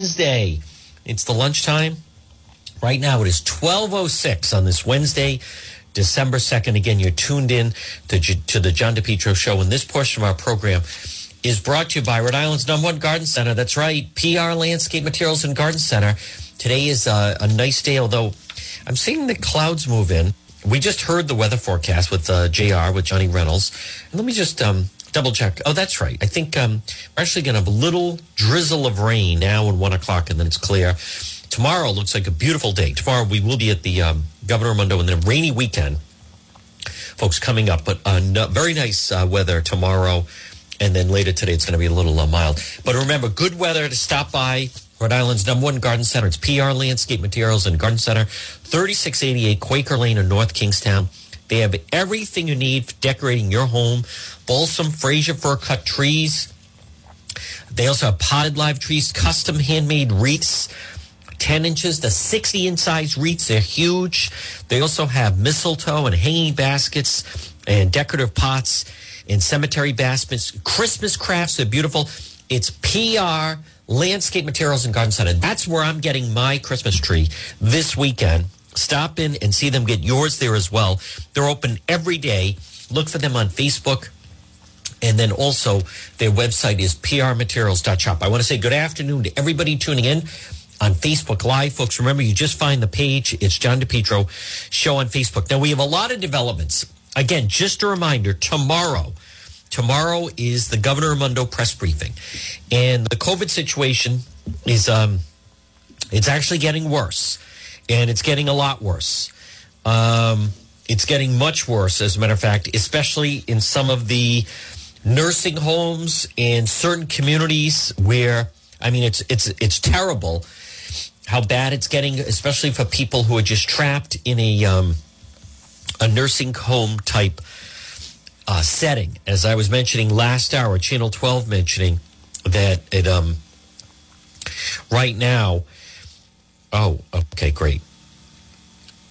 Wednesday. It's the lunchtime. Right now it is 1206 on this Wednesday, December 2nd. Again, you're tuned in to, to the John DePetro show. And this portion of our program is brought to you by Rhode Island's number one garden center. That's right. PR Landscape Materials and Garden Center. Today is a, a nice day, although I'm seeing the clouds move in. We just heard the weather forecast with uh, JR, with Johnny Reynolds. And let me just um, double check. Oh, that's right. I think um, we're actually going to have a little drizzle of rain now and one o'clock, and then it's clear. Tomorrow looks like a beautiful day. Tomorrow we will be at the um, Governor Raimondo and then a rainy weekend, folks, coming up. But uh, no, very nice uh, weather tomorrow, and then later today it's going to be a little uh, mild. But remember, good weather to stop by Rhode Island's number one garden center. It's PR Landscape Materials and Garden Center, 3688 Quaker Lane in North Kingstown. They have everything you need for decorating your home. Balsam, Fraser fir cut trees. They also have potted live trees, custom handmade wreaths, 10 inches to 60 inch size wreaths. They're huge. They also have mistletoe and hanging baskets and decorative pots and cemetery baskets. Christmas crafts are beautiful. It's PR Landscape Materials and Garden Center. That's where I'm getting my Christmas tree this weekend. Stop in and see them get yours there as well. They're open every day. Look for them on Facebook. And then also their website is prmaterials.shop. I want to say good afternoon to everybody tuning in on Facebook Live. Folks, remember you just find the page. It's John DePetro show on Facebook. Now we have a lot of developments. Again, just a reminder, tomorrow, tomorrow is the Governor Raimondo press briefing. And the COVID situation is um it's actually getting worse and it's getting a lot worse. Um, it's getting much worse, as a matter of fact, especially in some of the nursing homes in certain communities where I mean it's it's it's terrible how bad it's getting, especially for people who are just trapped in a um, a nursing home type uh, setting. As I was mentioning last hour, Channel Twelve mentioning that it um right now Oh, okay, great.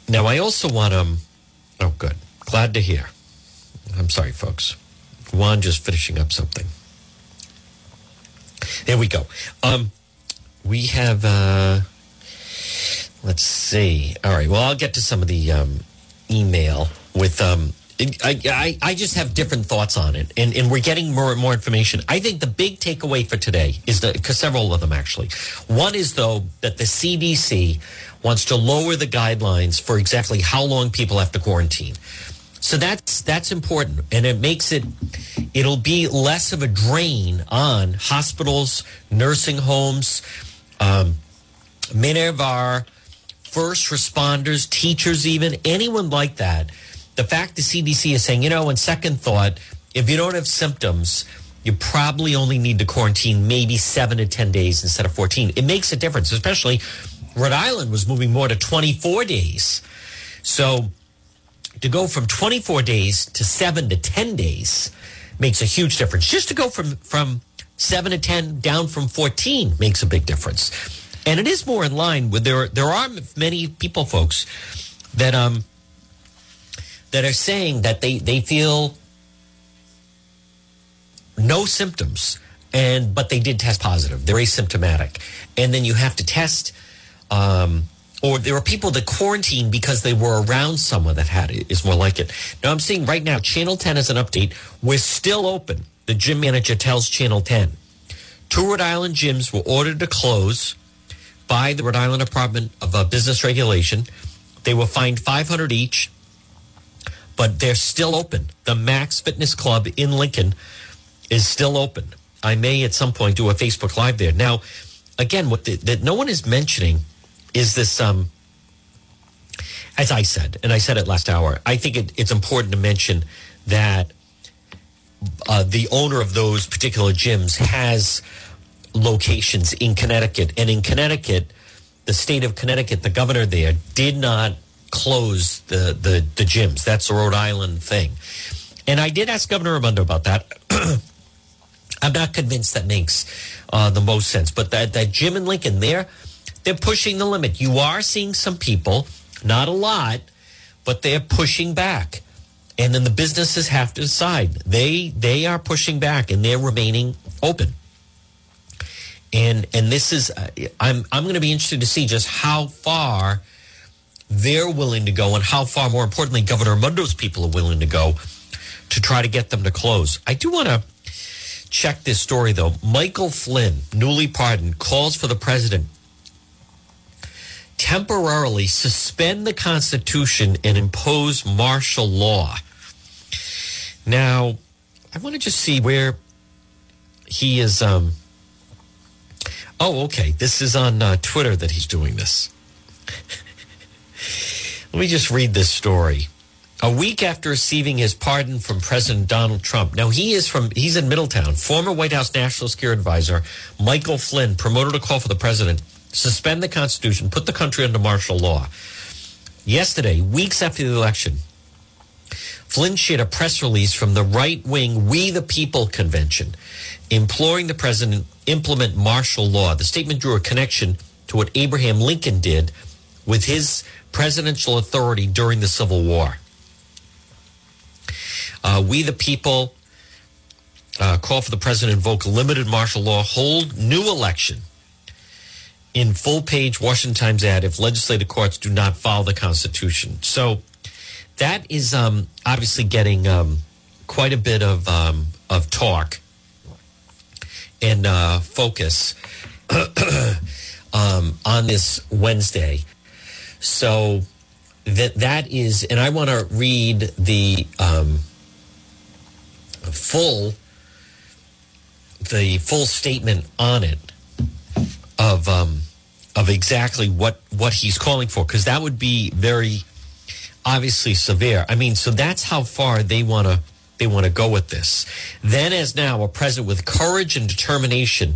Now, I also want. Um, oh, good. Glad to hear. I'm sorry, folks. Juan just finishing up something. There we go. Um, we have. Uh, let's see. All right. Well, I'll get to some of the um, email with. Um, I, I, just have different thoughts on it, and, and we're getting more and more information. I think the big takeaway for today is that, several of them actually. One is, though, that the CDC wants to lower the guidelines for exactly how long people have to quarantine. So that's that's important, and it makes it it'll be less of a drain on hospitals, nursing homes, um, many of our first responders, teachers, even anyone like that the fact the CDC is saying, you know, in second thought, if you don't have symptoms, you probably only need to quarantine maybe seven to 10 days instead of 14. It makes a difference, especially Rhode Island was moving more to 24 days. So to go from 24 days to seven to 10 days makes a huge difference. Just to go from, from seven to 10 down from 14 makes a big difference. And it is more in line with there, there are many people, folks, that, um, that are saying that they, they feel no symptoms and but they did test positive. They're asymptomatic and then you have to test um, or there are people that quarantine because they were around someone that had it is more like it. Now i'm seeing right now channel 10 has an update. We're still open. The gym manager tells channel 10 two rhode island gyms were ordered to close by the rhode island department of uh, business regulation. They were fined 500 each but they're still open. The Max Fitness Club in Lincoln is still open. I may at some point do a Facebook Live there. Now, again, what the, that no one is mentioning is this. Um, as I said, and I said it last hour, I think it, it's important to mention that uh, the owner of those particular gyms has locations in Connecticut, and in Connecticut, the state of Connecticut, the governor there did not close the, the, the gyms. That's a Rhode Island thing. And I did ask Governor Raimondo about that. I'm not convinced that makes uh, the most sense. But that, that gym in Lincoln, there, they're pushing the limit. You are seeing some people, not a lot, but they're pushing back. And then the businesses have to decide. They they are pushing back and they're remaining open. and and this is uh, I'm I'm going to be interested to see just how far they're willing to go and how far more importantly Governor Raimondo's people are willing to go to try to get them to close. I do want to check this story though. Michael Flynn, newly pardoned, calls for the president temporarily suspend the Constitution and impose martial law. Now, I want to just see where he is. Um, oh, okay. This is on uh, Twitter that he's doing this. Let me just read this story. A week after receiving his pardon from President Donald Trump. Now he is from he's in Middletown. Former White House National Security Advisor Michael Flynn promoted a call for the president suspend the Constitution, put the country under martial law. Yesterday, weeks after the election, Flynn shared a press release from the right wing We the People convention imploring the president implement martial law. The statement drew a connection to what Abraham Lincoln did with his presidential authority during the Civil War. Uh, we the people uh, call for the president to invoke limited martial law, hold new election in full page Washington Times ad if legislative courts do not follow the Constitution. So that is um, obviously getting um, quite a bit of um, of talk and uh, focus um, on this Wednesday. So that that is, and I want to read the um, full the full statement on it of um, of exactly what what he's calling for because that would be very obviously severe. I mean, so that's how far they want to they want to go with this. Then, as now, a president with courage and determination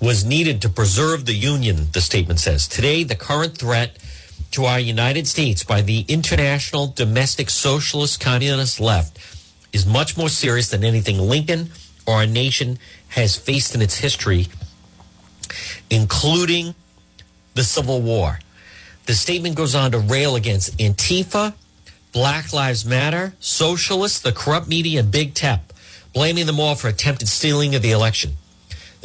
was needed to preserve the union. The statement says today the current threat to our United States by the international domestic socialist communist left is much more serious than anything Lincoln or our nation has faced in its history, including the Civil War. The statement goes on to rail against Antifa, Black Lives Matter, socialists, the corrupt media, and Big Tech, blaming them all for attempted stealing of the election.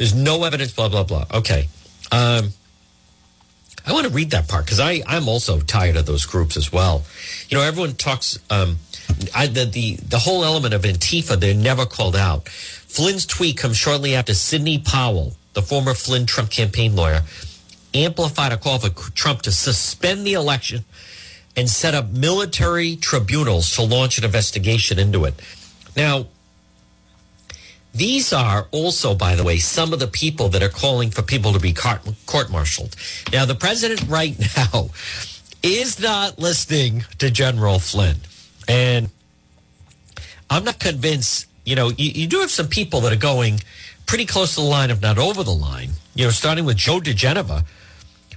There's no evidence, blah, blah, blah. Okay. Um, I want to read that part because I'm also tired of those groups as well. You know, everyone talks, um, I, the, the, the whole element of Antifa, they're never called out. Flynn's tweet comes shortly after Sidney Powell, the former Flynn Trump campaign lawyer, amplified a call for Trump to suspend the election and set up military tribunals to launch an investigation into it. Now, these are also, by the way, some of the people that are calling for people to be court martialed. Now, the president right now is not listening to General Flynn. And I'm not convinced you know, you, you do have some people that are going pretty close to the line, if not over the line. You know, starting with Joe diGenova,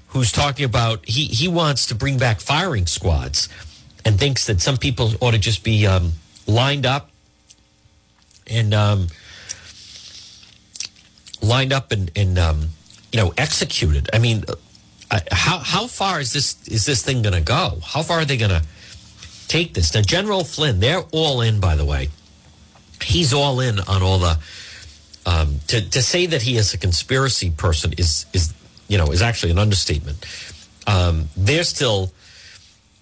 who's talking about he he wants to bring back firing squads, and thinks that some people ought to just be um, lined up and um, lined up and, and um, you know executed. I mean, uh, how how far is this is this thing going to go? How far are they going to take this? Now, General Flynn, they're all in, by the way he's all in on all the. Um, to to say that he is a conspiracy person is is you know is actually an understatement. Um, they're still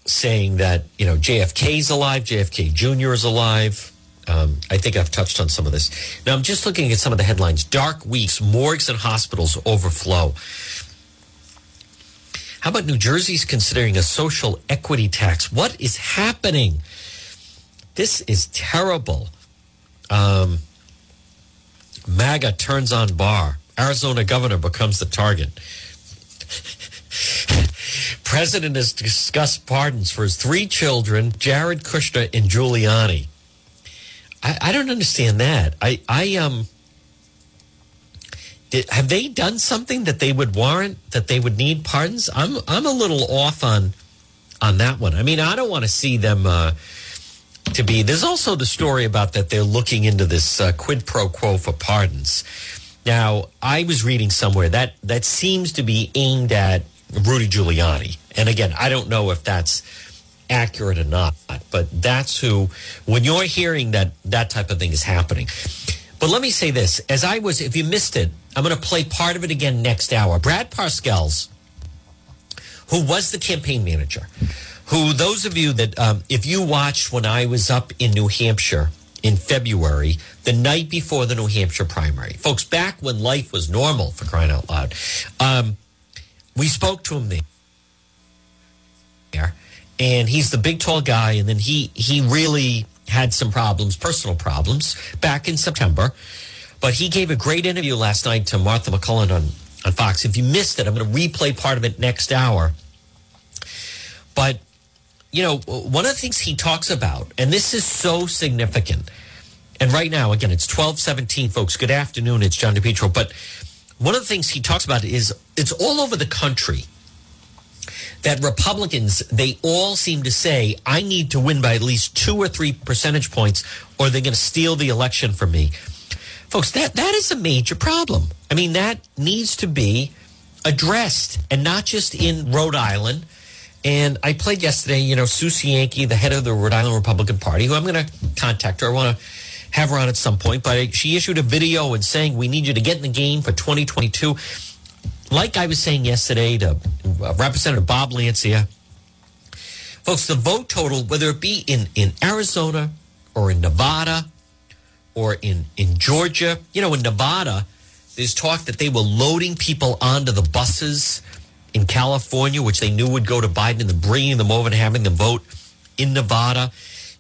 saying that you know JFK is alive, JFK Jr. is alive. Um, I think I've touched on some of this. Now I'm just looking at some of the headlines. Dark weeks, morgues and hospitals overflow. How about New Jersey's considering a social equity tax? What is happening? This is terrible. Um, MAGA turns on Barr. Arizona governor becomes the target. President has discussed pardons for his three children, Jared Kushner and Giuliani. I, I don't understand that. I, I um, did, have they done something that they would warrant that they would need pardons? I'm, I'm a little off on, on that one. I mean, I don't want to see them. Uh, to be. There's also the story about that they're looking into this uh, quid pro quo for pardons. Now, I was reading somewhere that that seems to be aimed at Rudy Giuliani. And again, I don't know if that's accurate or not, but that's who, when you're hearing that that type of thing is happening. But let me say this: as I was, if you missed it, I'm going to play part of it again next hour. Brad Parscales, who was the campaign manager, who those of you that um, if you watched when I was up in New Hampshire in February, the night before the New Hampshire primary, folks, back when life was normal for crying out loud, um, we spoke to him there, and he's the big tall guy, and then he he really had some problems, personal problems, back in September. But he gave a great interview last night to Martha MacCallum on, on Fox. If you missed it, I'm going to replay part of it next hour. But, you know, one of the things he talks about, and this is so significant, and right now, again, it's 1217, folks. Good afternoon. It's John DePetro. But one of the things he talks about is it's all over the country that Republicans, they all seem to say, I need to win by at least two or three percentage points or they're going to steal the election from me. Folks, that, that is a major problem. I mean, that needs to be addressed and not just in Rhode Island. And I played yesterday, you know, Sue Cienki, the head of the Rhode Island Republican Party, who I'm going to contact her. I want to have her on at some point, but she issued a video and saying we need you to get in the game for 2022 like I was saying yesterday to uh, Representative Bob Lancia, folks, the vote total, whether it be in, in Arizona or in Nevada or in, in Georgia, you know, in Nevada, there's talk that they were loading people onto the buses in California, which they knew would go to Biden, and then bringing them over and having them vote in Nevada.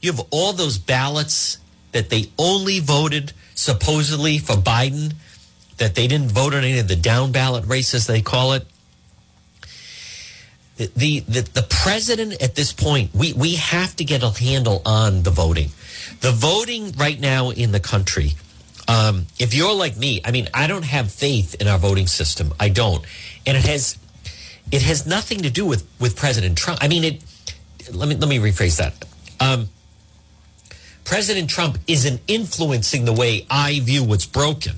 You have all those ballots that they only voted supposedly for Biden that they didn't vote on any of the down ballot races, they call it. The, the, the president at this point, we, we have to get a handle on the voting. The voting right now in the country, um, if you're like me, I mean, I don't have faith in our voting system. I don't. And it has it has nothing to do with, with President Trump. I mean, it. Let me let me rephrase that. Um, President Trump isn't influencing the way I view what's broken.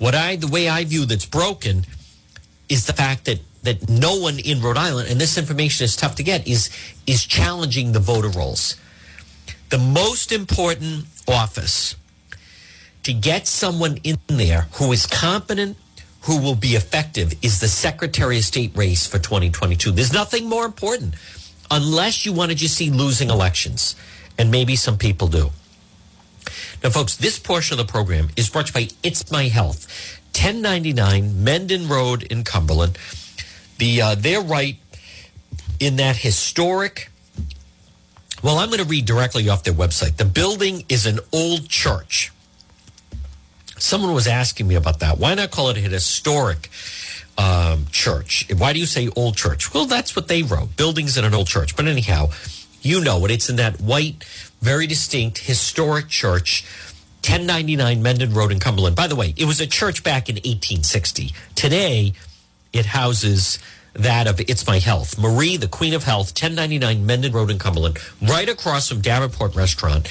What I the way I view that's broken is the fact that that no one in Rhode Island, and this information is tough to get, is is challenging the voter rolls. The most important office to get someone in there who is competent, who will be effective, is the Secretary of State race for 2022. There's nothing more important, unless you want to just see losing elections, and maybe some people do. Now, folks, this portion of the program is brought to you by It's My Health, 1099 Mendon Road in Cumberland. The uh, they're right in that historic. Well, I'm going to read directly off their website. The building is an old church. Someone was asking me about that. Why not call it a historic um, church? Why do you say old church? Well, that's what they wrote. Buildings in an old church. But anyhow, you know it. It's in that white very distinct historic church. 1099 Mendon Road in Cumberland. By the way, it was a church back in 1860. Today, it houses that of It's My Health. Marie, the Queen of Health, 1099 Mendon Road in Cumberland, right across from Davenport Restaurant,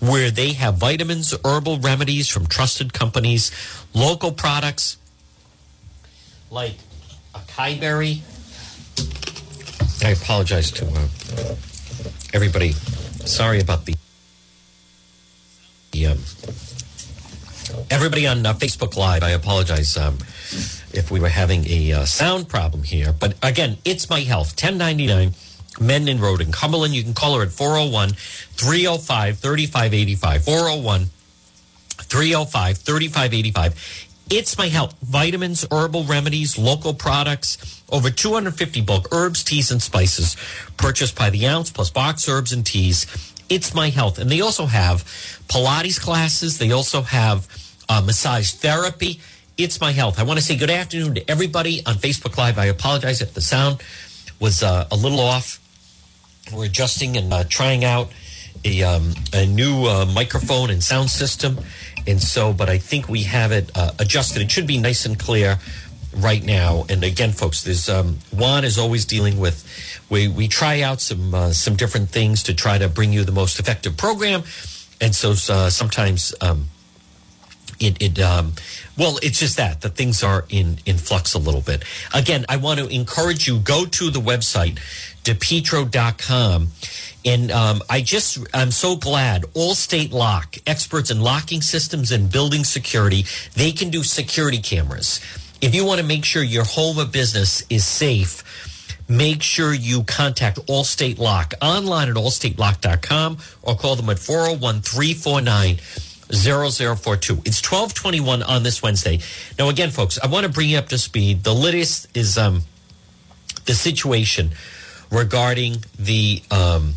where they have vitamins, herbal remedies from trusted companies, local products like acai berry. I apologize to uh, everybody sorry about the. the um, everybody on uh, Facebook Live, I apologize um, if we were having a uh, sound problem here. But again, it's my health, 1099 Mendon Road in Cumberland. You can call her at 401 305 3585. 401 305 3585. It's my health. Vitamins, herbal remedies, local products, over 250 bulk herbs, teas, and spices purchased by the ounce plus box herbs and teas. It's my health. And they also have Pilates classes. They also have uh, massage therapy. It's my health. I want to say good afternoon to everybody on Facebook Live. I apologize if the sound was uh, a little off. We're adjusting and uh, trying out a, um, a new uh, microphone and sound system. And so, but I think we have it uh, adjusted. It should be nice and clear right now. And again, folks, there's um, Juan is always dealing with. We we try out some uh, some different things to try to bring you the most effective program, and so uh, sometimes um, it, it um, well, it's just that the things are in in flux a little bit. Again, I want to encourage you go to the website depetro.com and um, I just I'm so glad Allstate Lock experts in locking systems and building security they can do security cameras. If you want to make sure your home or business is safe, make sure you contact Allstate Lock online at allstatelock.com or call them at 401 349 0042. It's 1221 on this Wednesday. Now, again, folks, I want to bring you up to speed. The latest is um, the situation regarding the um,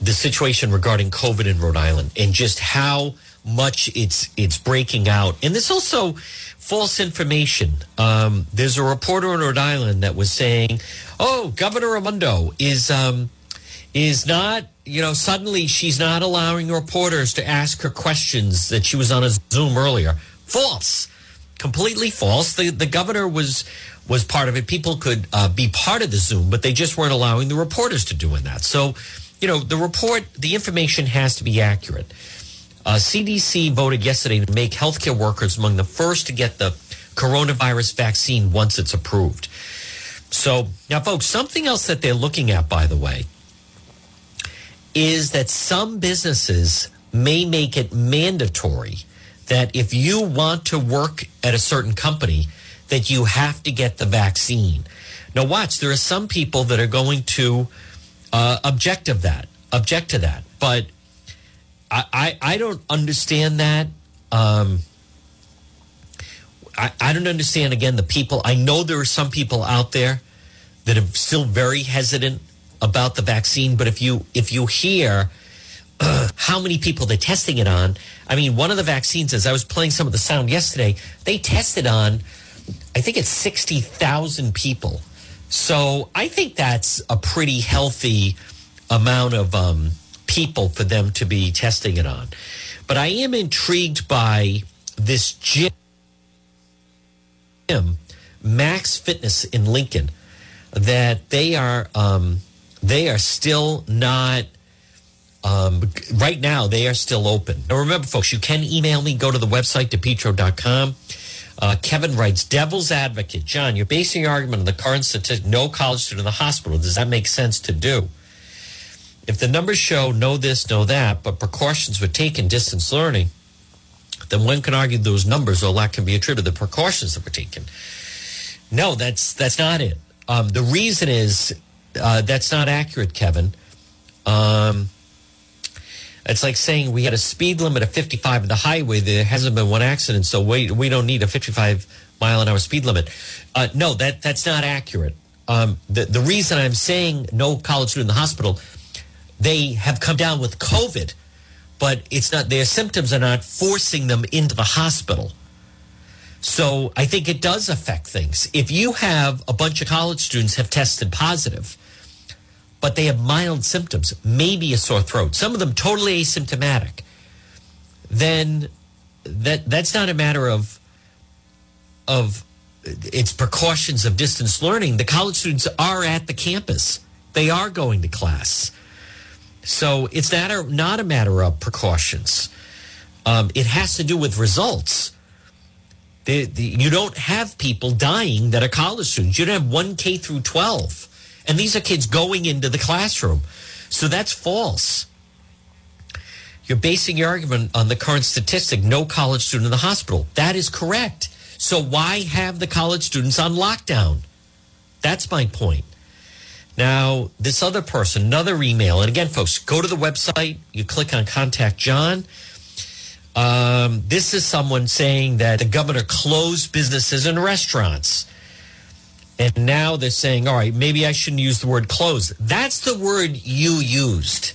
the situation regarding COVID in Rhode Island and just how much it's it's breaking out. And there's also false information. Um, there's a reporter in Rhode Island that was saying, "Oh, Governor Raimondo is um, is not." You know, suddenly she's not allowing reporters to ask her questions that she was on a Zoom earlier. False, completely false. The the governor was was part of it. People could uh, be part of the Zoom, but they just weren't allowing the reporters to doing that. So, you know, the report, the information has to be accurate. Uh, CDC voted yesterday to make healthcare workers among the first to get the coronavirus vaccine once it's approved. So now, folks, something else that they're looking at, by the way, is that some businesses may make it mandatory that if you want to work at a certain company, that you have to get the vaccine. Now, watch. There are some people that are going to uh, object of that, object to that, but I, I, I don't understand that. Um, I, I don't understand again the people. I know there are some people out there that are still very hesitant about the vaccine, but if you if you hear how many people they're testing it on, I mean, one of the vaccines, as I was playing some of the sound yesterday, they tested on, I think it's sixty thousand people. So I think that's a pretty healthy amount of um, people for them to be testing it on. But I am intrigued by this gym, Max Fitness in Lincoln, that they are um, they are still not. Um, right now, they are still open. Now, remember, folks, you can email me. Go to the website, depetro.com. Uh, Kevin writes, Devil's advocate. John, you're basing your argument on the current statistic, no college student in the hospital. Does that make sense to do? If the numbers show no this, no that, but precautions were taken, distance learning, then one can argue those numbers or lack can be attributed to the precautions that were taken. No, that's that's not it. Um, the reason is uh, that's not accurate, Kevin. Um, it's like saying we had a speed limit of 55 on the highway. There hasn't been one accident, so we we don't need a 55 mile an hour speed limit. Uh, no, that that's not accurate. Um, the the reason I'm saying no college student in the hospital, they have come down with COVID, but it's not their symptoms are not forcing them into the hospital. So I think it does affect things. If you have a bunch of college students have tested positive but they have mild symptoms, maybe a sore throat, some of them totally asymptomatic, then that that's not a matter of of it's precautions of distance learning. The college students are at the campus. They are going to class. So it's not a, not a matter of precautions. Um, it has to do with results. The, the, you don't have people dying that are college students. You don't have one K through 12 and these are kids going into the classroom. So that's false. You're basing your argument on the current statistic no college student in the hospital. That is correct. So why have the college students on lockdown? That's my point. Now, this other person, another email, and again, folks, go to the website, you click on contact John. Um, this is someone saying that the governor closed businesses and restaurants. And now they're saying, all right, maybe I shouldn't use the word close. That's the word you used.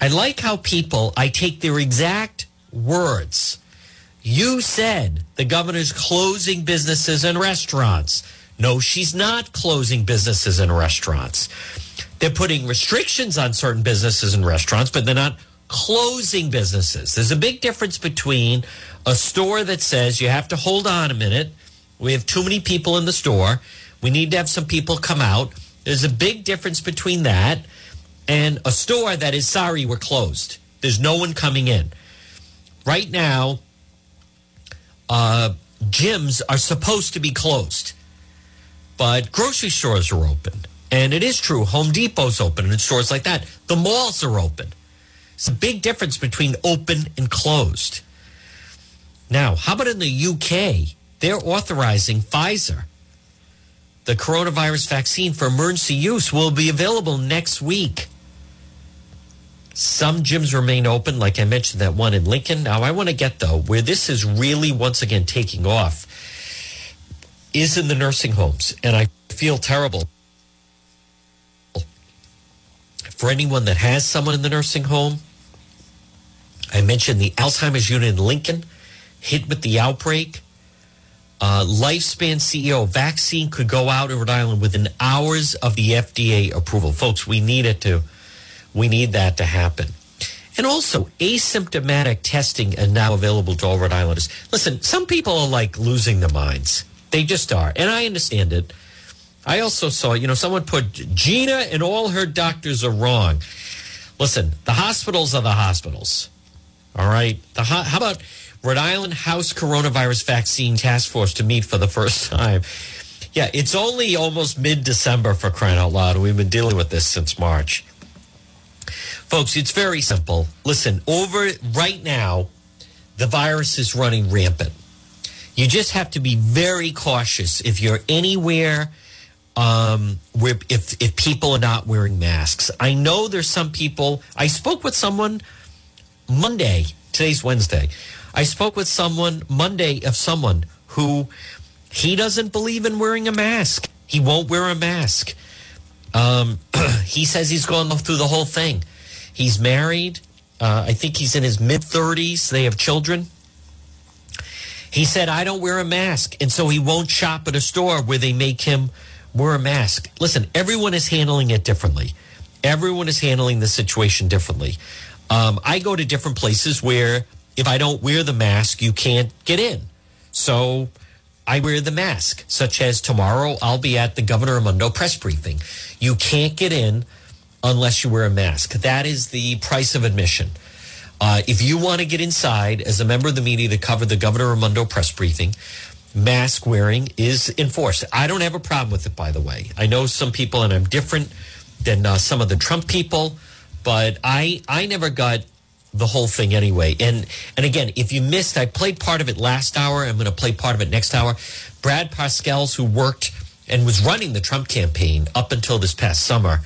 I like how people, I take their exact words. You said the governor's closing businesses and restaurants. No, she's not closing businesses and restaurants. They're putting restrictions on certain businesses and restaurants, but they're not closing businesses. There's a big difference between a store that says you have to hold on a minute we have too many people in the store. We need to have some people come out. There's a big difference between that and a store that is sorry we're closed. There's no one coming in. Right now, uh, gyms are supposed to be closed, but grocery stores are open. And it is true, Home Depot's open and stores like that. The malls are open. It's a big difference between open and closed. Now, how about in the UK? They're authorizing Pfizer. The coronavirus vaccine for emergency use will be available next week. Some gyms remain open, like I mentioned, that one in Lincoln. Now, I want to get, though, where this is really once again taking off is in the nursing homes. And I feel terrible for anyone that has someone in the nursing home. I mentioned the Alzheimer's unit in Lincoln hit with the outbreak. Uh, Lifespan CEO vaccine could go out in Rhode Island within hours of the FDA approval. Folks, we need it to, we need that to happen. And also, asymptomatic testing is now available to all Rhode Islanders. Listen, some people are like losing their minds. They just are. And I understand it. I also saw, you know, someone put Gina and all her doctors are wrong. Listen, the hospitals are the hospitals. All right. The, how about Rhode Island House Coronavirus Vaccine Task Force to meet for the first time? Yeah, it's only almost mid December for crying out loud. We've been dealing with this since March. Folks, it's very simple. Listen, over right now, the virus is running rampant. You just have to be very cautious if you're anywhere um, where if if people are not wearing masks. I know there's some people. I spoke with someone Monday. Today's Wednesday. I spoke with someone Monday of someone who he doesn't believe in wearing a mask. He won't wear a mask. Um, he says he's gone through the whole thing. He's married. Uh, I think he's in his mid 30s. They have children. He said, I don't wear a mask. And so he won't shop at a store where they make him wear a mask. Listen, everyone is handling it differently. Everyone is handling the situation differently. Um, I go to different places where if I don't wear the mask, you can't get in. So I wear the mask, such as tomorrow I'll be at the Governor Raimondo press briefing. You can't get in unless you wear a mask. That is the price of admission. Uh, if you want to get inside as a member of the media to cover the Governor Raimondo press briefing, mask wearing is enforced. I don't have a problem with it, by the way. I know some people, and I'm different than uh, some of the Trump people, but I I never got the whole thing anyway. And and again, if you missed, I played part of it last hour. I'm going to play part of it next hour. Brad Parscales, who worked and was running the Trump campaign up until this past summer,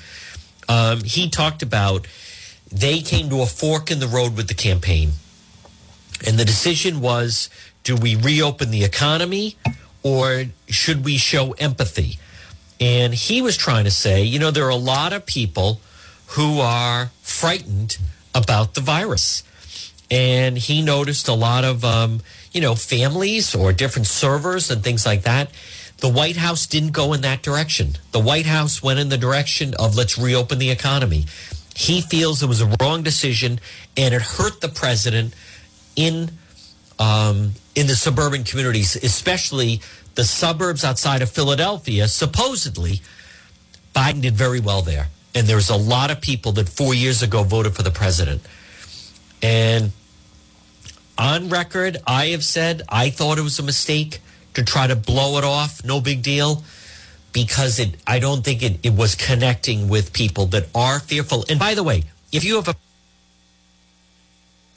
um, he talked about they came to a fork in the road with the campaign, and the decision was do we reopen the economy or should we show empathy? And he was trying to say, you know, there are a lot of people who are frightened about the virus. And he noticed a lot of, um, you know, families or different servers and things like that. The White House didn't go in that direction. The White House went in the direction of let's reopen the economy. He feels it was a wrong decision and it hurt the president in um, in the suburban communities, especially the suburbs outside of Philadelphia. Supposedly, Biden did very well there. And there's a lot of people that four years ago voted for the president. And on record, I have said I thought it was a mistake to try to blow it off. No big deal. Because it, I don't think it, it was connecting with people that are fearful. And by the way, if you have a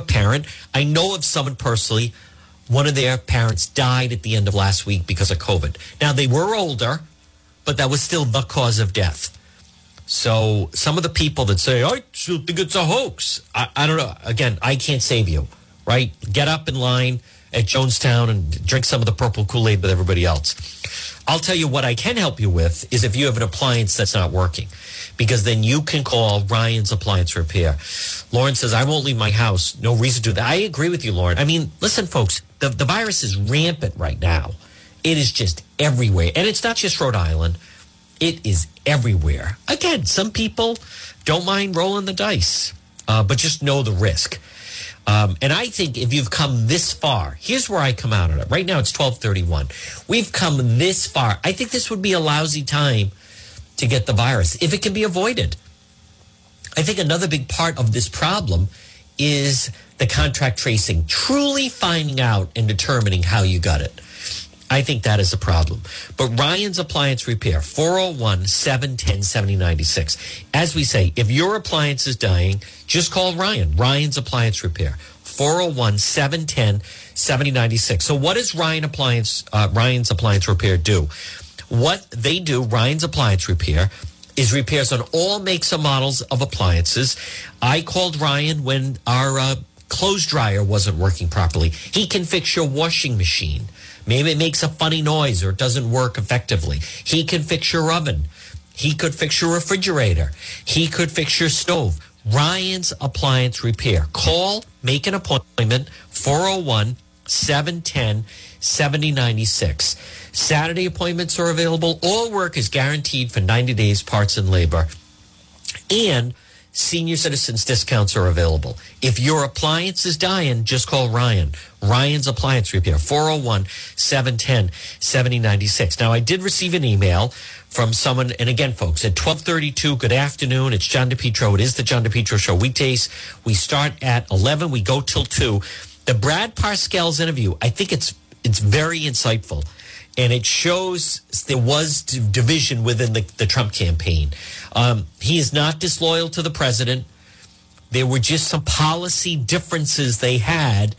parent. I know of someone personally, one of their parents died at the end of last week because of COVID. Now, they were older, but that was still the cause of death. So, some of the people that say, I still think it's a hoax, I, I don't know. Again, I can't save you, right? Get up in line at Jonestown and drink some of the purple Kool Aid with everybody else. I'll tell you what I can help you with is if you have an appliance that's not working because then you can call Ryan's Appliance Repair. Lauren says, I won't leave my house. No reason to. That. I agree with you, Lauren. I mean, listen, folks, the, the virus is rampant right now. It is just everywhere. And it's not just Rhode Island, it is everywhere. Again, some people don't mind rolling the dice, uh, but just know the risk. Um, and I think if you've come this far, here's where I come out on it. Right now it's 1231. We've come this far. I think this would be a lousy time to get the virus if it can be avoided. I think another big part of this problem is the contract tracing, truly finding out and determining how you got it. I think that is a problem. But Ryan's Appliance Repair, 401 710 7096. As we say, if your appliance is dying, just call Ryan. Ryan's Appliance Repair, 401 710 7096. So, what does Ryan Appliance, uh, Ryan's Appliance Repair do? What they do, Ryan's Appliance Repair, is repairs on all makes and models of appliances. I called Ryan when our uh, clothes dryer wasn't working properly. He can fix your washing machine. Maybe it makes a funny noise or it doesn't work effectively. He can fix your oven. He could fix your refrigerator. He could fix your stove. Ryan's Appliance Repair. Call, make an appointment, 401 710 7096. Saturday appointments are available. All work is guaranteed for 90 days, parts and labor. And senior citizens discounts are available. If your appliance is dying, just call Ryan. Ryan's Appliance Repair, 401 710 7096. Now, I did receive an email from someone, and again, folks, at 1232, good afternoon. It's John DePetro. It is the John DePetro Show. Weekdays, we start at 11, we go till 2. The Brad Parscale's interview, I think it's it's very insightful and it shows there was division within the, the Trump campaign. Um, he is not disloyal to the president. There were just some policy differences they had.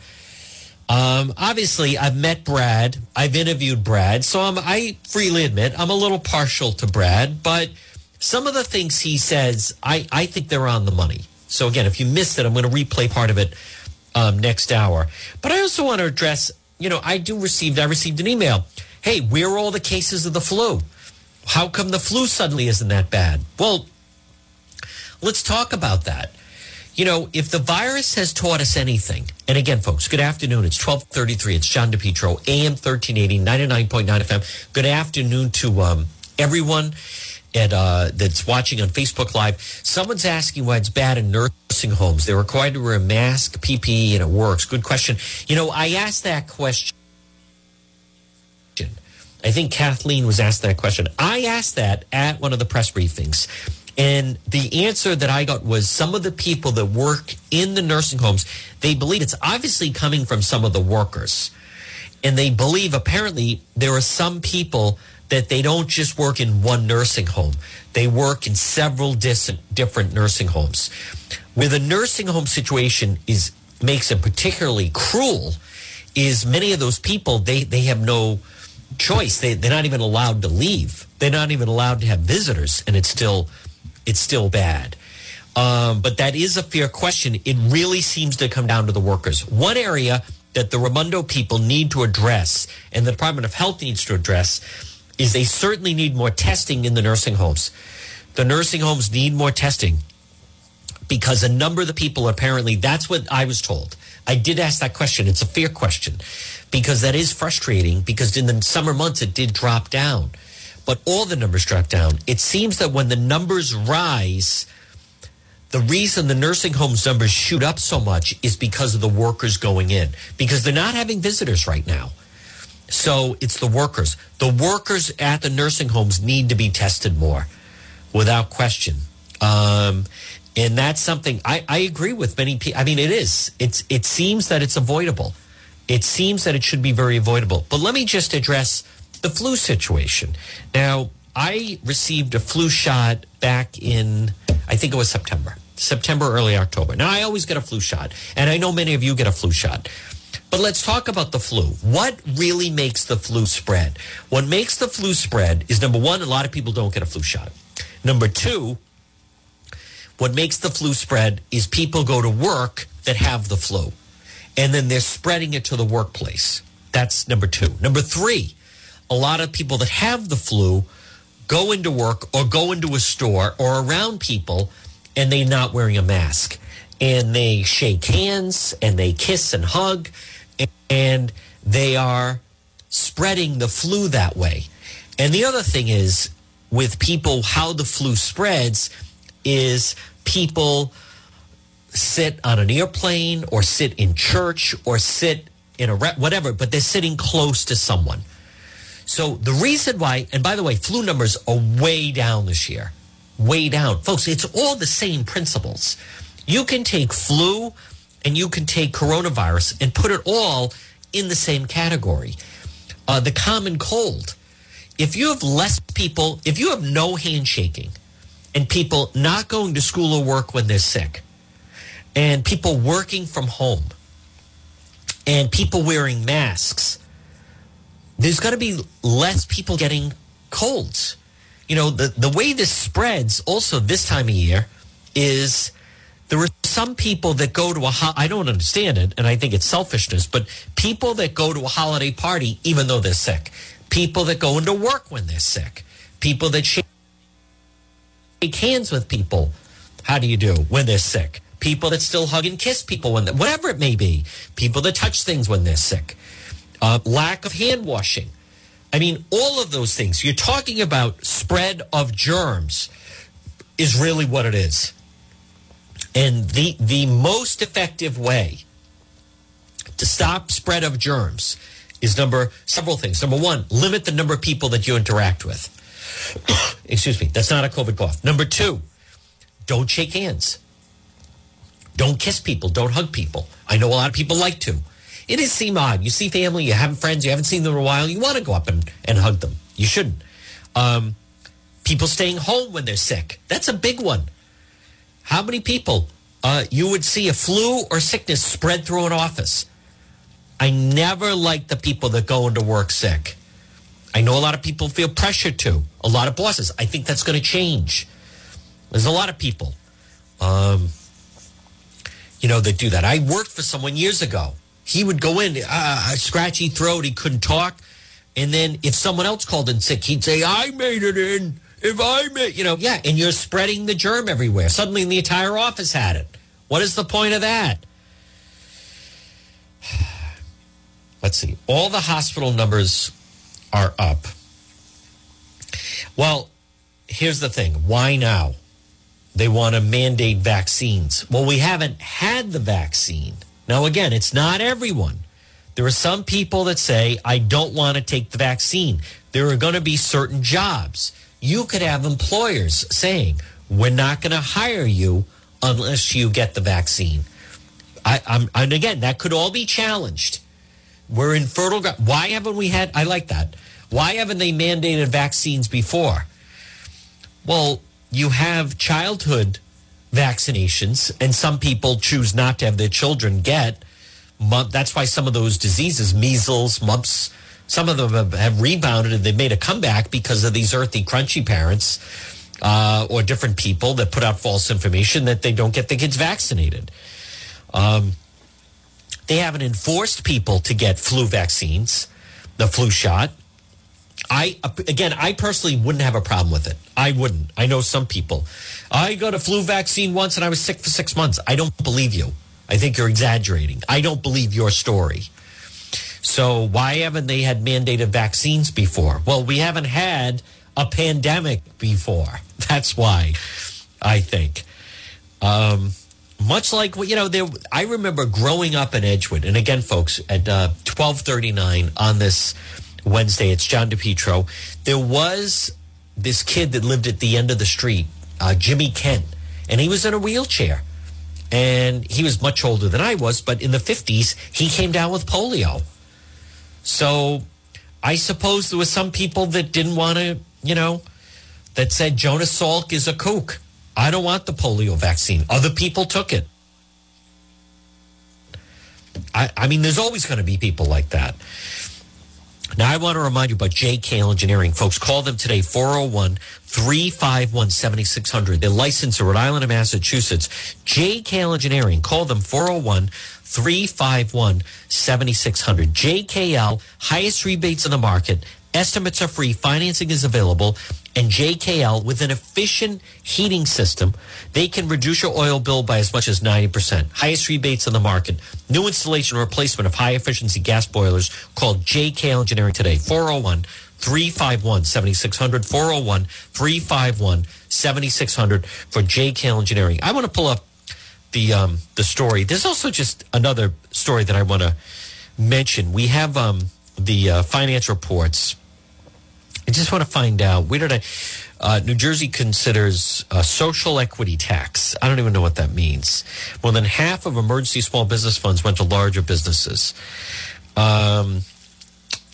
Um, obviously, I've met Brad. I've interviewed Brad, so I'm, I freely admit I'm a little partial to Brad. But some of the things he says, I, I think they're on the money. So again, if you missed it, I'm going to replay part of it um, next hour. But I also want to address. You know, I do received. I received an email hey, where are all the cases of the flu? How come the flu suddenly isn't that bad? Well, let's talk about that. You know, if the virus has taught us anything, and again, folks, good afternoon. It's 1233. It's John DePetro, AM 1380, 99.9 FM. Good afternoon to um, everyone at, uh, that's watching on Facebook Live. Someone's asking why it's bad in nursing homes. They're required to wear a mask, PPE, and it works. Good question. You know, I asked that question I think Kathleen was asked that question. I asked that at one of the press briefings. And the answer that I got was some of the people that work in the nursing homes, they believe it's obviously coming from some of the workers. And they believe apparently there are some people that they don't just work in one nursing home. They work in several different nursing homes. Where the nursing home situation is makes it particularly cruel is many of those people they they have no choice. They, they're not even allowed to leave. They're not even allowed to have visitors, and it's still it's still bad. Um, but that is a fair question. It really seems to come down to the workers. One area that the Raimondo people need to address, and the Department of Health needs to address, is they certainly need more testing in the nursing homes. The nursing homes need more testing because a number of the people apparently that's what I was told. I did ask that question. It's a fair question because that is frustrating because in the summer months it did drop down. But all the numbers dropped down. It seems that when the numbers rise, the reason the nursing homes numbers shoot up so much is because of the workers going in because they're not having visitors right now. So it's the workers. The workers at the nursing homes need to be tested more without question. Um, and that's something I, I agree with many people. I mean, it is. It's it seems that it's avoidable. It seems that it should be very avoidable. But let me just address the flu situation. Now, I received a flu shot back in I think it was September. September, early October. Now, I always get a flu shot, and I know many of you get a flu shot. But let's talk about the flu. What really makes the flu spread? What makes the flu spread is number one, a lot of people don't get a flu shot. Number two, what makes the flu spread is people go to work that have the flu and then they're spreading it to the workplace. That's number two. Number three, a lot of people that have the flu go into work or go into a store or around people and they're not wearing a mask and they shake hands and they kiss and hug and they are spreading the flu that way. And the other thing is with people, how the flu spreads is people sit on an airplane or sit in church or sit in a re- whatever, but they're sitting close to someone. So the reason why, and by the way, flu numbers are way down this year, way down. Folks, it's all the same principles. You can take flu and you can take coronavirus and put it all in the same category. Uh, the common cold. If you have less people, if you have no handshaking and people not going to school or work when they're sick, and people working from home, and people wearing masks, there's going to be less people getting colds. You know, the, the way this spreads also this time of year is there are some people that go to a ho- I don't understand it and I think it's selfishness, but people that go to a holiday party even though they're sick, people that go into work when they're sick, people that shake hands with people, how do you do when they're sick? People that still hug and kiss people when whatever it may be, people that touch things when they're sick, uh, lack of hand washing. I mean, all of those things. You're talking about spread of germs is really what it is. And the the most effective way to stop spread of germs is number several things. Number one, limit the number of people that you interact with. Excuse me, that's not a COVID cough. Number two, don't shake hands. Don't kiss people. Don't hug people. I know a lot of people like to. It is seem odd. You see family, you have friends, you haven't seen them in a while. You want to go up and, and hug them. You shouldn't. Um, people staying home when they're sick. That's a big one. How many people uh, you would see a flu or sickness spread through an office? I never like the people that go into work sick. I know a lot of people feel pressure to. A lot of bosses. I think that's going to change. There's a lot of people, um, you know, that do that. I worked for someone years ago. He would go in, uh, a scratchy throat, he couldn't talk. And then if someone else called in sick, he'd say, I made it in if I made, you know, yeah, and you're spreading the germ everywhere. Suddenly the entire office had it. What is the point of that? Let's see. All the hospital numbers are up. Well, here's the thing. Why now? They want to mandate vaccines. Well, we haven't had the vaccine. Now, again, it's not everyone. There are some people that say, I don't want to take the vaccine. There are going to be certain jobs you could have employers saying, we're not going to hire you unless you get the vaccine. I, I'm, and again, that could all be challenged. We're in fertile ground. Why haven't we had, I like that. Why haven't they mandated vaccines before? Well, you have childhood vaccinations, and some people choose not to have their children get. That's why some of those diseases, measles, mumps, some of them have, rebounded and they've made a comeback because of these earthy, crunchy parents uh, or different people that put out false information that they don't get the kids vaccinated. Um, they haven't enforced people to get flu vaccines, the flu shot. I again, I personally wouldn't have a problem with it. I wouldn't. I know some people. I got a flu vaccine once and I was sick for six months. I don't believe you. I think you're exaggerating. I don't believe your story. So why haven't they had mandated vaccines before? Well, we haven't had a pandemic before. That's why, I think. Um, much like you know, there. I remember growing up in Edgewood, and again, folks, at uh, twelve thirty nine on this Wednesday, it's John DePetro. There was this kid that lived at the end of the street, uh, Jimmy Kent, and he was in a wheelchair, and he was much older than I was. But in the fifties, he came down with polio so I suppose there were some people that didn't want to, you know, that said Jonas Salk is a kook. I don't want the polio vaccine. Other people took it. I, I mean, there's always going to be people like that. Now, I want to remind you about JKL Engineering. Folks, call them today, 401 351 7600. They're licensed in Rhode Island and Massachusetts. JKL Engineering. Call them 401 351 7600. JKL, highest rebates in the market. Estimates are free. Financing is available. And JKL, with an efficient heating system, they can reduce your oil bill by as much as 90%. Highest rebates on the market. New installation or replacement of high efficiency gas boilers. Call JKL Engineering today. 401 351 7600. 401 351 7600 for JKL Engineering. I want to pull up the um, the story. There's also just another story that I want to mention. We have um, the uh, finance reports, I just want to find out where did I? Uh, New Jersey considers a social equity tax. I don't even know what that means. More than half of emergency small business funds went to larger businesses. Um,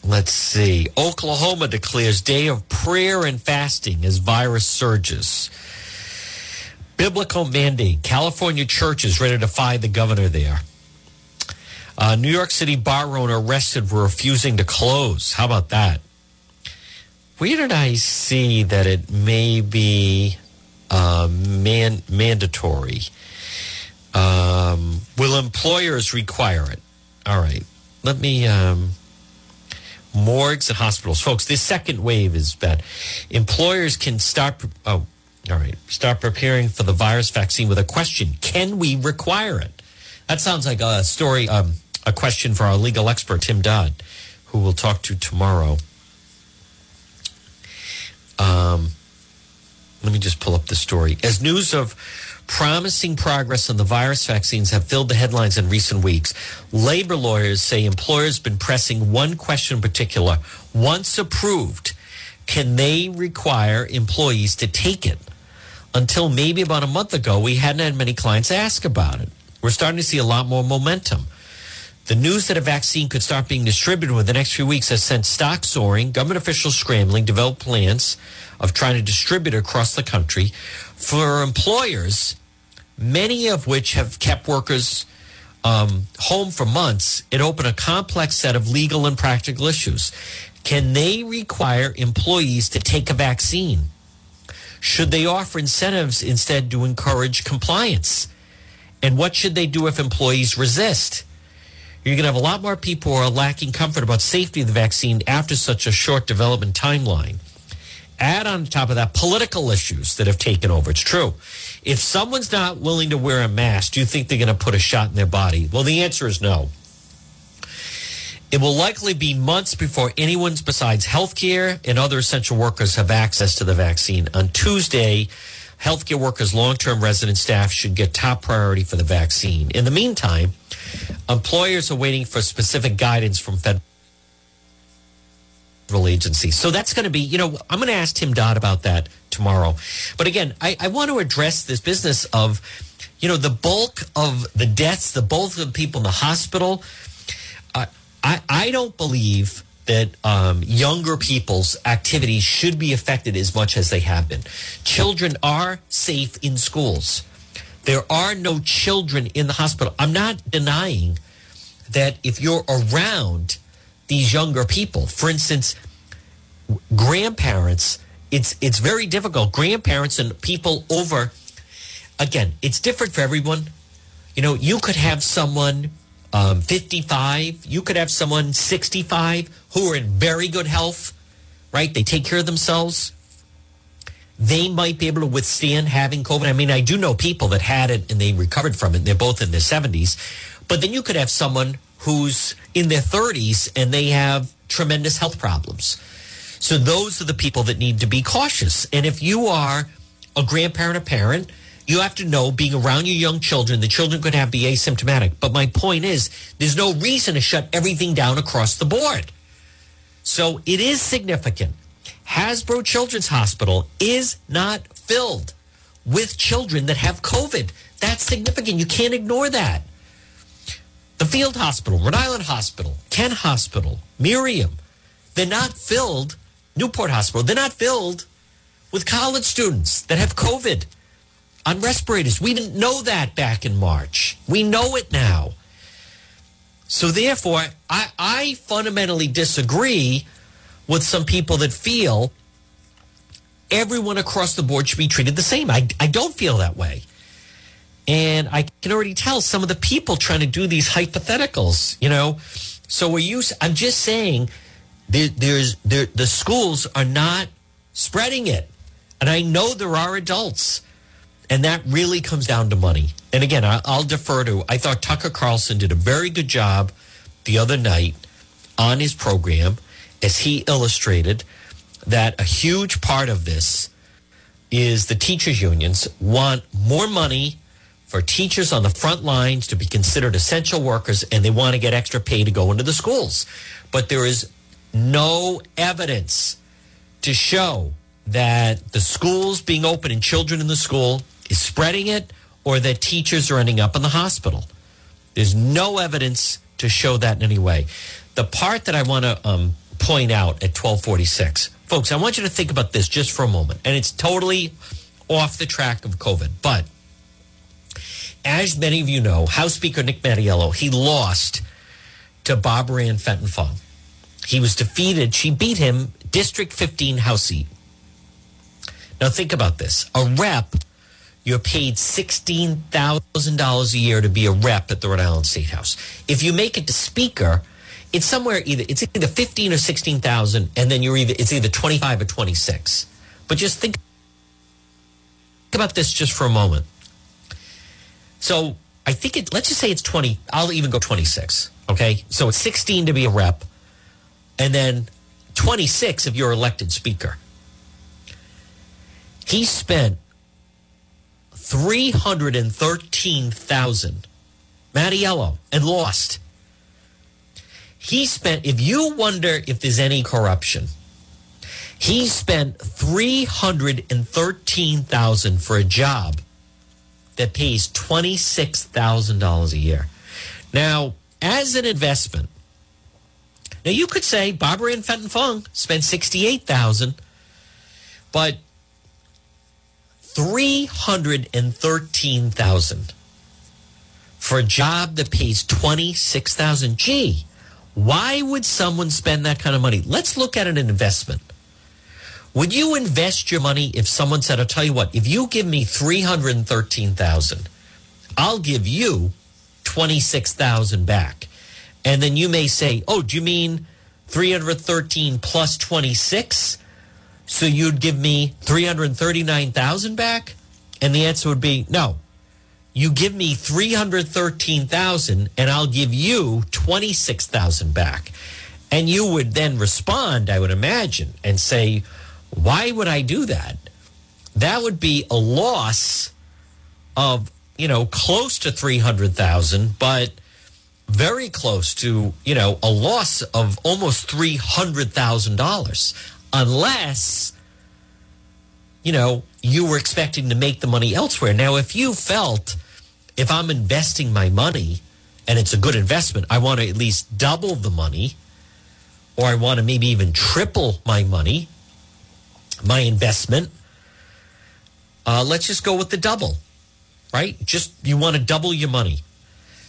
let's see. Oklahoma declares day of prayer and fasting as virus surges. Biblical mandate. California churches ready to defy the governor there. Uh, New York City bar owner arrested for refusing to close. How about that? Where did I see that it may be uh, man, mandatory? Um, will employers require it? All right. Let me. Um, morgues and hospitals. Folks, this second wave is bad. Employers can start. Oh, all right. Start preparing for the virus vaccine with a question Can we require it? That sounds like a story, um, a question for our legal expert, Tim Dodd, who we'll talk to tomorrow. Um, let me just pull up the story. As news of promising progress on the virus vaccines have filled the headlines in recent weeks, labor lawyers say employers have been pressing one question in particular. Once approved, can they require employees to take it? Until maybe about a month ago, we hadn't had many clients ask about it. We're starting to see a lot more momentum. The news that a vaccine could start being distributed within the next few weeks has sent stocks soaring, government officials scrambling, develop plans of trying to distribute across the country. For employers, many of which have kept workers um, home for months, it opened a complex set of legal and practical issues. Can they require employees to take a vaccine? Should they offer incentives instead to encourage compliance? And what should they do if employees resist? You're going to have a lot more people who are lacking comfort about safety of the vaccine after such a short development timeline. Add on top of that political issues that have taken over. It's true. If someone's not willing to wear a mask, do you think they're going to put a shot in their body? Well, the answer is no. It will likely be months before anyone besides healthcare and other essential workers have access to the vaccine. On Tuesday, healthcare workers, long term resident staff should get top priority for the vaccine. In the meantime, employers are waiting for specific guidance from federal agencies. So that's going to be, you know, I'm going to ask Tim Dodd about that tomorrow. But again, I, I want to address this business of, you know, the bulk of the deaths, the bulk of the people in the hospital. Uh, I, I don't believe that um, younger people's activities should be affected as much as they have been. Children are safe in schools. There are no children in the hospital. I'm not denying that if you're around these younger people, for instance, grandparents, it's it's very difficult. Grandparents and people over again, it's different for everyone. You know, you could have someone um, 55, you could have someone 65 who are in very good health, right? They take care of themselves they might be able to withstand having COVID. I mean, I do know people that had it and they recovered from it. they're both in their 70s. But then you could have someone who's in their 30s and they have tremendous health problems. So those are the people that need to be cautious. And if you are a grandparent, a parent, you have to know being around your young children, the children could have be asymptomatic. But my point is, there's no reason to shut everything down across the board. So it is significant Hasbro Children's Hospital is not filled with children that have COVID. That's significant. You can't ignore that. The Field Hospital, Rhode Island Hospital, Kent Hospital, Miriam, they're not filled, Newport Hospital, they're not filled with college students that have COVID on respirators. We didn't know that back in March. We know it now. So, therefore, I, I fundamentally disagree with some people that feel everyone across the board should be treated the same. I, I don't feel that way. And I can already tell some of the people trying to do these hypotheticals, you know. So we're used, I'm just saying there, there's there, the schools are not spreading it. And I know there are adults. And that really comes down to money. And again, I'll defer to, I thought Tucker Carlson did a very good job the other night on his program as he illustrated that a huge part of this is the teachers unions want more money for teachers on the front lines to be considered essential workers and they want to get extra pay to go into the schools but there is no evidence to show that the schools being open and children in the school is spreading it or that teachers are ending up in the hospital. There's no evidence to show that in any way. The part that I want to um, point out at 1246, folks, I want you to think about this just for a moment. And it's totally off the track of COVID. But as many of you know, House Speaker Nick Mattiello, he lost to Bob Ann Fenton. He was defeated. She beat him, District 15 House seat. Now think about this. A rep, you're paid $16,000 a year to be a rep at the Rhode Island State House. If you make it to speaker, it's somewhere either it's either 15 or 16,000 and then you're either it's either 25 or 26. But just think about this just for a moment. So, I think it let's just say it's 20, I'll even go 26, okay? So it's 16 to be a rep and then 26 if you're elected speaker. He spent 313,000 Mattiello and lost. He spent if you wonder if there's any corruption. He spent 313,000 for a job that pays $26,000 a year. Now, as an investment, now you could say Barbara Ann Fenton Fung spent 68,000, but 313,000 for a job that pays 26,000. Gee, why would someone spend that kind of money? Let's look at an investment. Would you invest your money if someone said, I'll tell you what, if you give me 313,000, I'll give you 26,000 back. And then you may say, "Oh, do you mean 313 plus 26?" So you'd give me 339,000 back? And the answer would be no. You give me 313,000 and I'll give you 26,000 back. And you would then respond, I would imagine, and say, "Why would I do that?" That would be a loss of, you know, close to 300,000, but very close to, you know, a loss of almost $300,000 unless you know you were expecting to make the money elsewhere. Now if you felt if I'm investing my money and it's a good investment, I want to at least double the money or I want to maybe even triple my money, my investment. Uh, let's just go with the double, right? Just you want to double your money.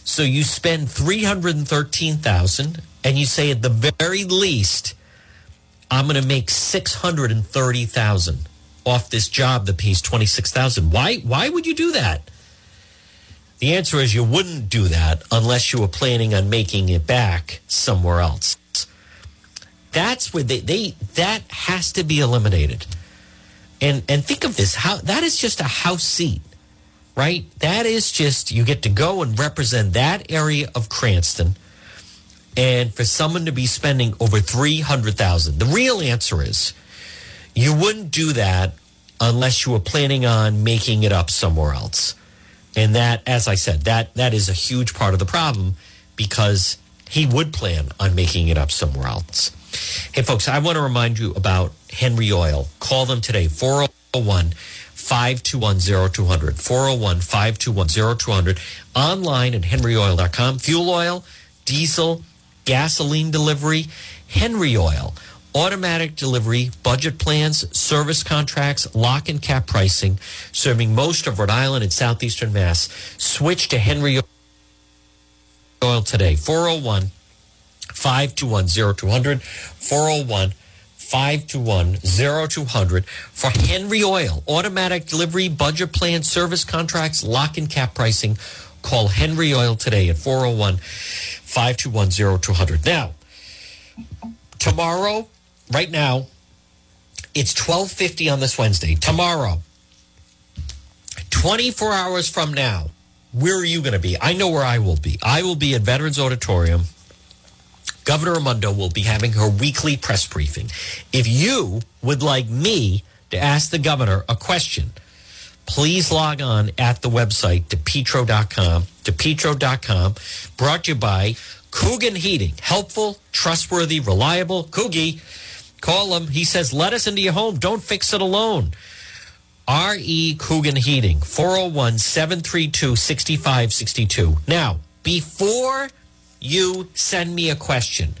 So you spend 313,000 and you say at the very least I'm going to make 630,000 off this job that pays 26,000. Why why would you do that? The answer is you wouldn't do that unless you were planning on making it back somewhere else. That's where they, they that has to be eliminated. And and think of this how that is just a house seat right? That is just, you get to go and represent that area of Cranston. And for someone to be spending over 300,000, the real answer is you wouldn't do that unless you were planning on making it up somewhere else. And that, as I said, that that is a huge part of the problem because he would plan on making it up somewhere else. Hey, folks, I want to remind you about Henry Oil. Call them today, 401 521 0200. 401 521 0200. Online at henryoil.com. Fuel oil, diesel, gasoline delivery, Henry Oil. Automatic delivery, budget plans, service contracts, lock and cap pricing, serving most of Rhode Island and southeastern Mass. Switch to Henry Oil today. 401 521 0200. 401 521 0200 for Henry Oil. Automatic delivery, budget plan, service contracts, lock and cap pricing. Call Henry Oil today at 401 521 0200. Now, tomorrow, right now, it's 1250 on this Wednesday. Tomorrow, 24 hours from now, where are you going to be? I know where I will be. I will be at Veterans Auditorium Governor Raimondo will be having her weekly press briefing. If you would like me to ask the governor a question, please log on at the website depetro.com, depetro.com, brought to you by Coogan Heating. Helpful, trustworthy, reliable. Coogie. Call him. He says, let us into your home. Don't fix it alone. R.E. Coogan Heating, 401 732 6562. Now, before you send me a question,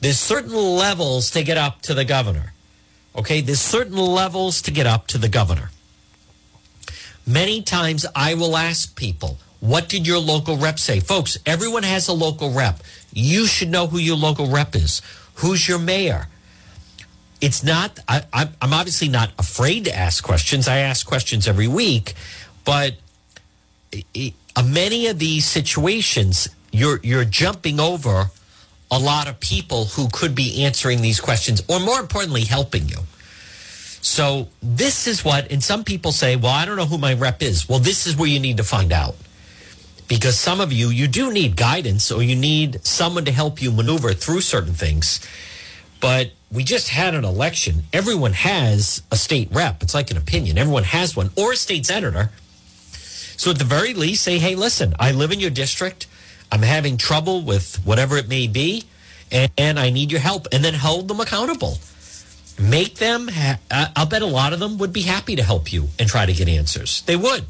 there's certain levels to get up to the governor. Okay, there's certain levels to get up to the governor. Many times I will ask people, what did your local rep say? Folks, everyone has a local rep. You should know who your local rep is. Who's your mayor? It's not, I, am obviously not afraid to ask questions. I ask questions every week, but it, many of these situations, you're, you're jumping over a lot of people who could be answering these questions or more importantly, helping you. So this is what, and some people say, well, I don't know who my rep is. Well, this is where you need to find out. Because some of you, you do need guidance or you need someone to help you maneuver through certain things. But we just had an election. Everyone has a state rep. It's like an opinion. Everyone has one or a state senator. So at the very least, say, hey, listen, I live in your district. I'm having trouble with whatever it may be, and, and I need your help. And then hold them accountable make them ha- i'll bet a lot of them would be happy to help you and try to get answers. They would.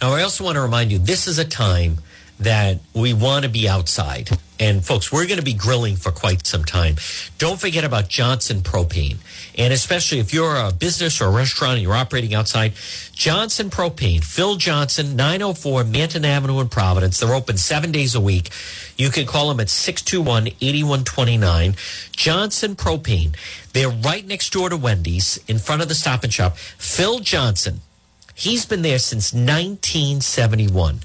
Now i also want to remind you this is a time that we want to be outside and folks we're going to be grilling for quite some time don't forget about johnson propane and especially if you're a business or a restaurant and you're operating outside johnson propane phil johnson 904 manton avenue in providence they're open seven days a week you can call them at 621 8129. Johnson Propane. They're right next door to Wendy's in front of the stop and shop. Phil Johnson. He's been there since 1971.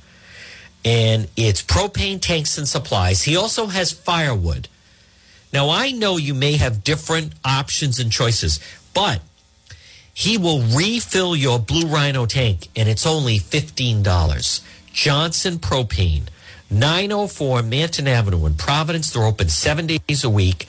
And it's propane tanks and supplies. He also has firewood. Now, I know you may have different options and choices, but he will refill your Blue Rhino tank, and it's only $15. Johnson Propane. 904 Manton Avenue in Providence. They're open seven days a week,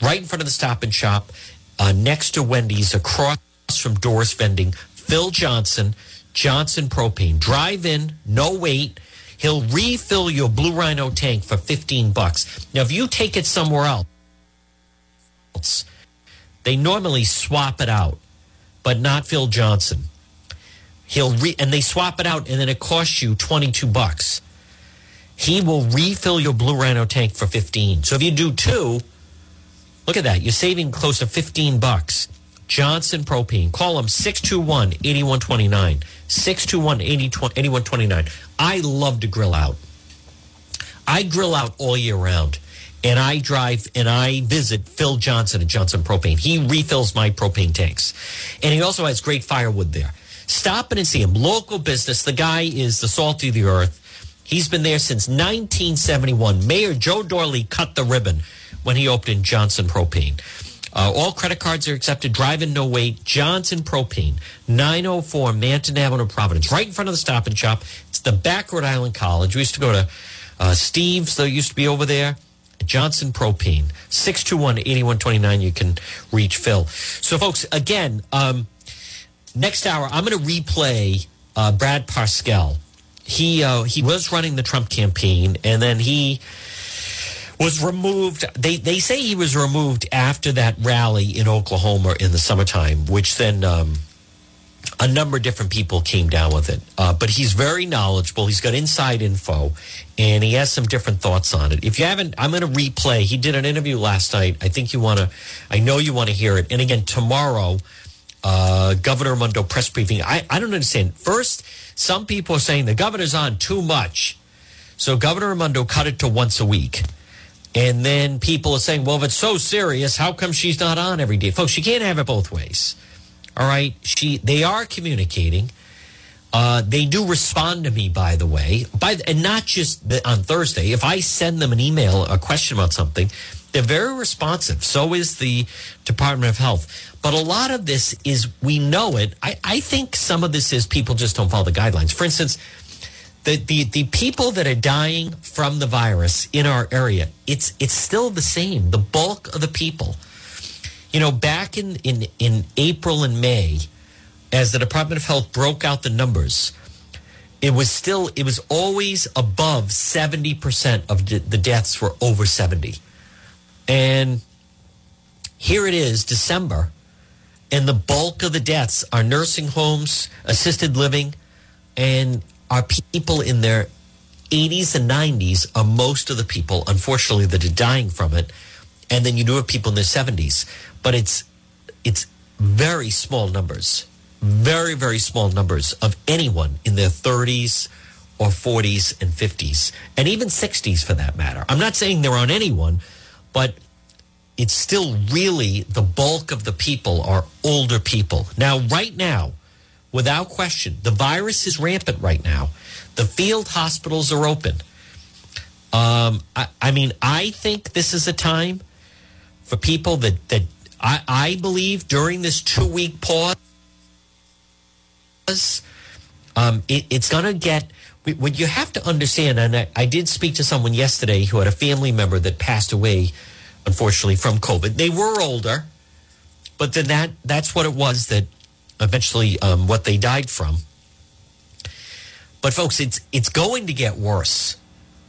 right in front of the stop and shop, uh, next to Wendy's, across from Doors Vending. Phil Johnson, Johnson Propane. Drive in, no wait. He'll refill your Blue Rhino tank for 15 bucks. Now, if you take it somewhere else, they normally swap it out, but not Phil Johnson. He'll re- and they swap it out, and then it costs you 22 bucks he will refill your Blue Rhino tank for 15. So if you do two, look at that. You're saving close to 15 bucks. Johnson Propane. Call them 621 8129. 621 8129. I love to grill out. I grill out all year round. And I drive and I visit Phil Johnson at Johnson Propane. He refills my propane tanks. And he also has great firewood there. Stop in and see him. Local business. The guy is the salt of the earth. He's been there since 1971. Mayor Joe Doorley cut the ribbon when he opened Johnson Propane. Uh, all credit cards are accepted. Drive in, no wait. Johnson Propane, 904 Manton Avenue, Providence, right in front of the Stop and Shop. It's the back Rhode Island College. We used to go to uh, Steve's, that used to be over there. Johnson Propane, 621 8129. You can reach Phil. So, folks, again, um, next hour, I'm going to replay uh, Brad Parscale he uh, he was running the Trump campaign, and then he was removed. They they say he was removed after that rally in Oklahoma in the summertime, which then um, a number of different people came down with it. Uh, but he's very knowledgeable. He's got inside info, and he has some different thoughts on it. If you haven't, I'm going to replay. He did an interview last night. I think you want to. I know you want to hear it. And again, tomorrow, uh, Governor Raimondo press briefing. I I don't understand. First some people are saying the governor's on too much. So Governor Raimondo cut it to once a week. And then people are saying, well, if it's so serious, how come she's not on every day? Folks, you can't have it both ways. All right. She they are communicating. Uh, they do respond to me, by the way, by the, and not just the, on Thursday. If I send them an email, a question about something, they're very responsive. So is the Department of Health. But a lot of this is, we know it. I, I think some of this is people just don't follow the guidelines. For instance, the, the, the people that are dying from the virus in our area, it's, it's still the same. The bulk of the people. You know, back in, in, in April and May, as the Department of Health broke out the numbers, it was still, it was always above 70% of the deaths were over 70. And here it is, December, and the bulk of the deaths are nursing homes, assisted living, and are people in their 80s and 90s are most of the people, unfortunately, that are dying from it. And then you do have people in their 70s, but it's it's very small numbers, very very small numbers of anyone in their 30s or 40s and 50s, and even 60s for that matter. I'm not saying there aren't anyone, but it's still really the bulk of the people are older people. Now, right now, without question, the virus is rampant right now. The field hospitals are open. Um, I, I mean, I think this is a time for people that, that I, I believe during this two week pause, um, it, it's going to get what you have to understand, and I, I, did speak to someone yesterday who had a family member that passed away, unfortunately, from COVID. They were older, but then that that's what it was that eventually um, what they died from. But folks, it's it's going to get worse.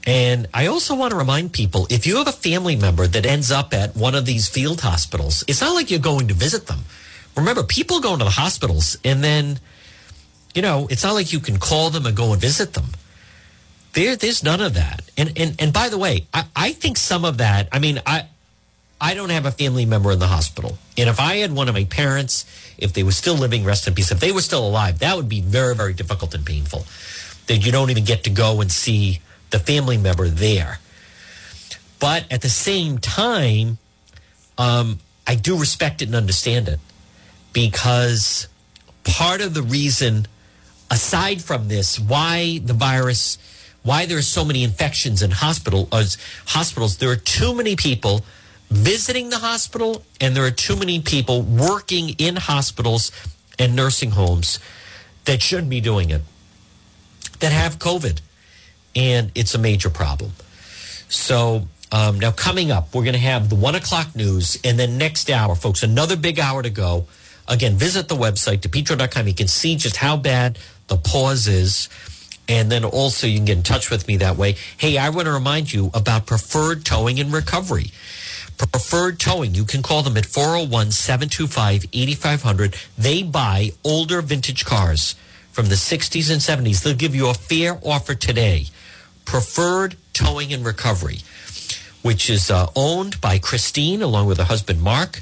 And I also want to remind people if you have a family member that ends up at one of these field hospitals, it's not like you're going to visit them. Remember, people go into the hospitals and then you know, it's not like you can call them and go and visit them. There, there's none of that. And and and by the way, I, I think some of that. I mean, I I don't have a family member in the hospital, and if I had one of my parents, if they were still living, rest in peace, if they were still alive, that would be very very difficult and painful. That you don't even get to go and see the family member there. But at the same time, um, I do respect it and understand it because part of the reason aside from this, why the virus, why there are so many infections in hospital uh, hospitals, there are too many people visiting the hospital, and there are too many people working in hospitals and nursing homes that shouldn't be doing it that have COVID, and it's a major problem. So um, now coming up, we're going to have the one o'clock news, and then next hour, folks, another big hour to go. Again, visit the website, depetro.com. You can see just how bad the pause is. And then also you can get in touch with me that way. Hey, I want to remind you about preferred towing and recovery. Preferred towing, you can call them at 401 725 8500. They buy older vintage cars from the 60s and 70s. They'll give you a fair offer today. Preferred Towing and Recovery, which is uh, owned by Christine along with her husband Mark.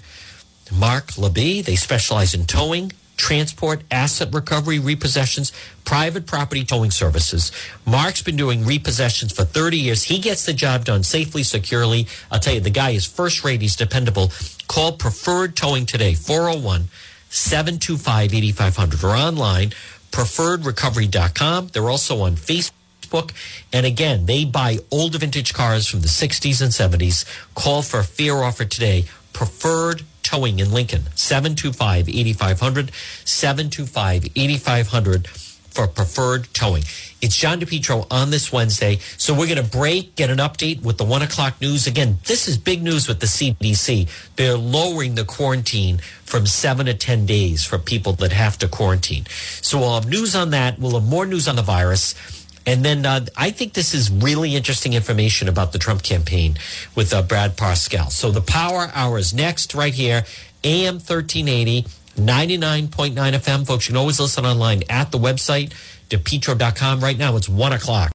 Mark Labie. They specialize in towing, transport, asset recovery, repossessions, private property towing services. Mark's been doing repossessions for 30 years. He gets the job done safely, securely. I'll tell you, the guy is first rate. He's dependable. Call Preferred Towing today, 401 725 8500 or online, preferredrecovery.com. They're also on Facebook. And again, they buy older vintage cars from the 60s and 70s. Call for a fair offer today. Preferred Towing in Lincoln, 725 8500, 725 8500 for preferred towing. It's John DePetro on this Wednesday. So we're going to break, get an update with the one o'clock news. Again, this is big news with the CDC. They're lowering the quarantine from seven to 10 days for people that have to quarantine. So we'll have news on that. We'll have more news on the virus. And then uh, I think this is really interesting information about the Trump campaign with uh, Brad Parscale. So the Power Hour is next right here, AM 1380, 99.9 FM. Folks, you can always listen online at the website, depetro.com. Right now, it's 1 o'clock.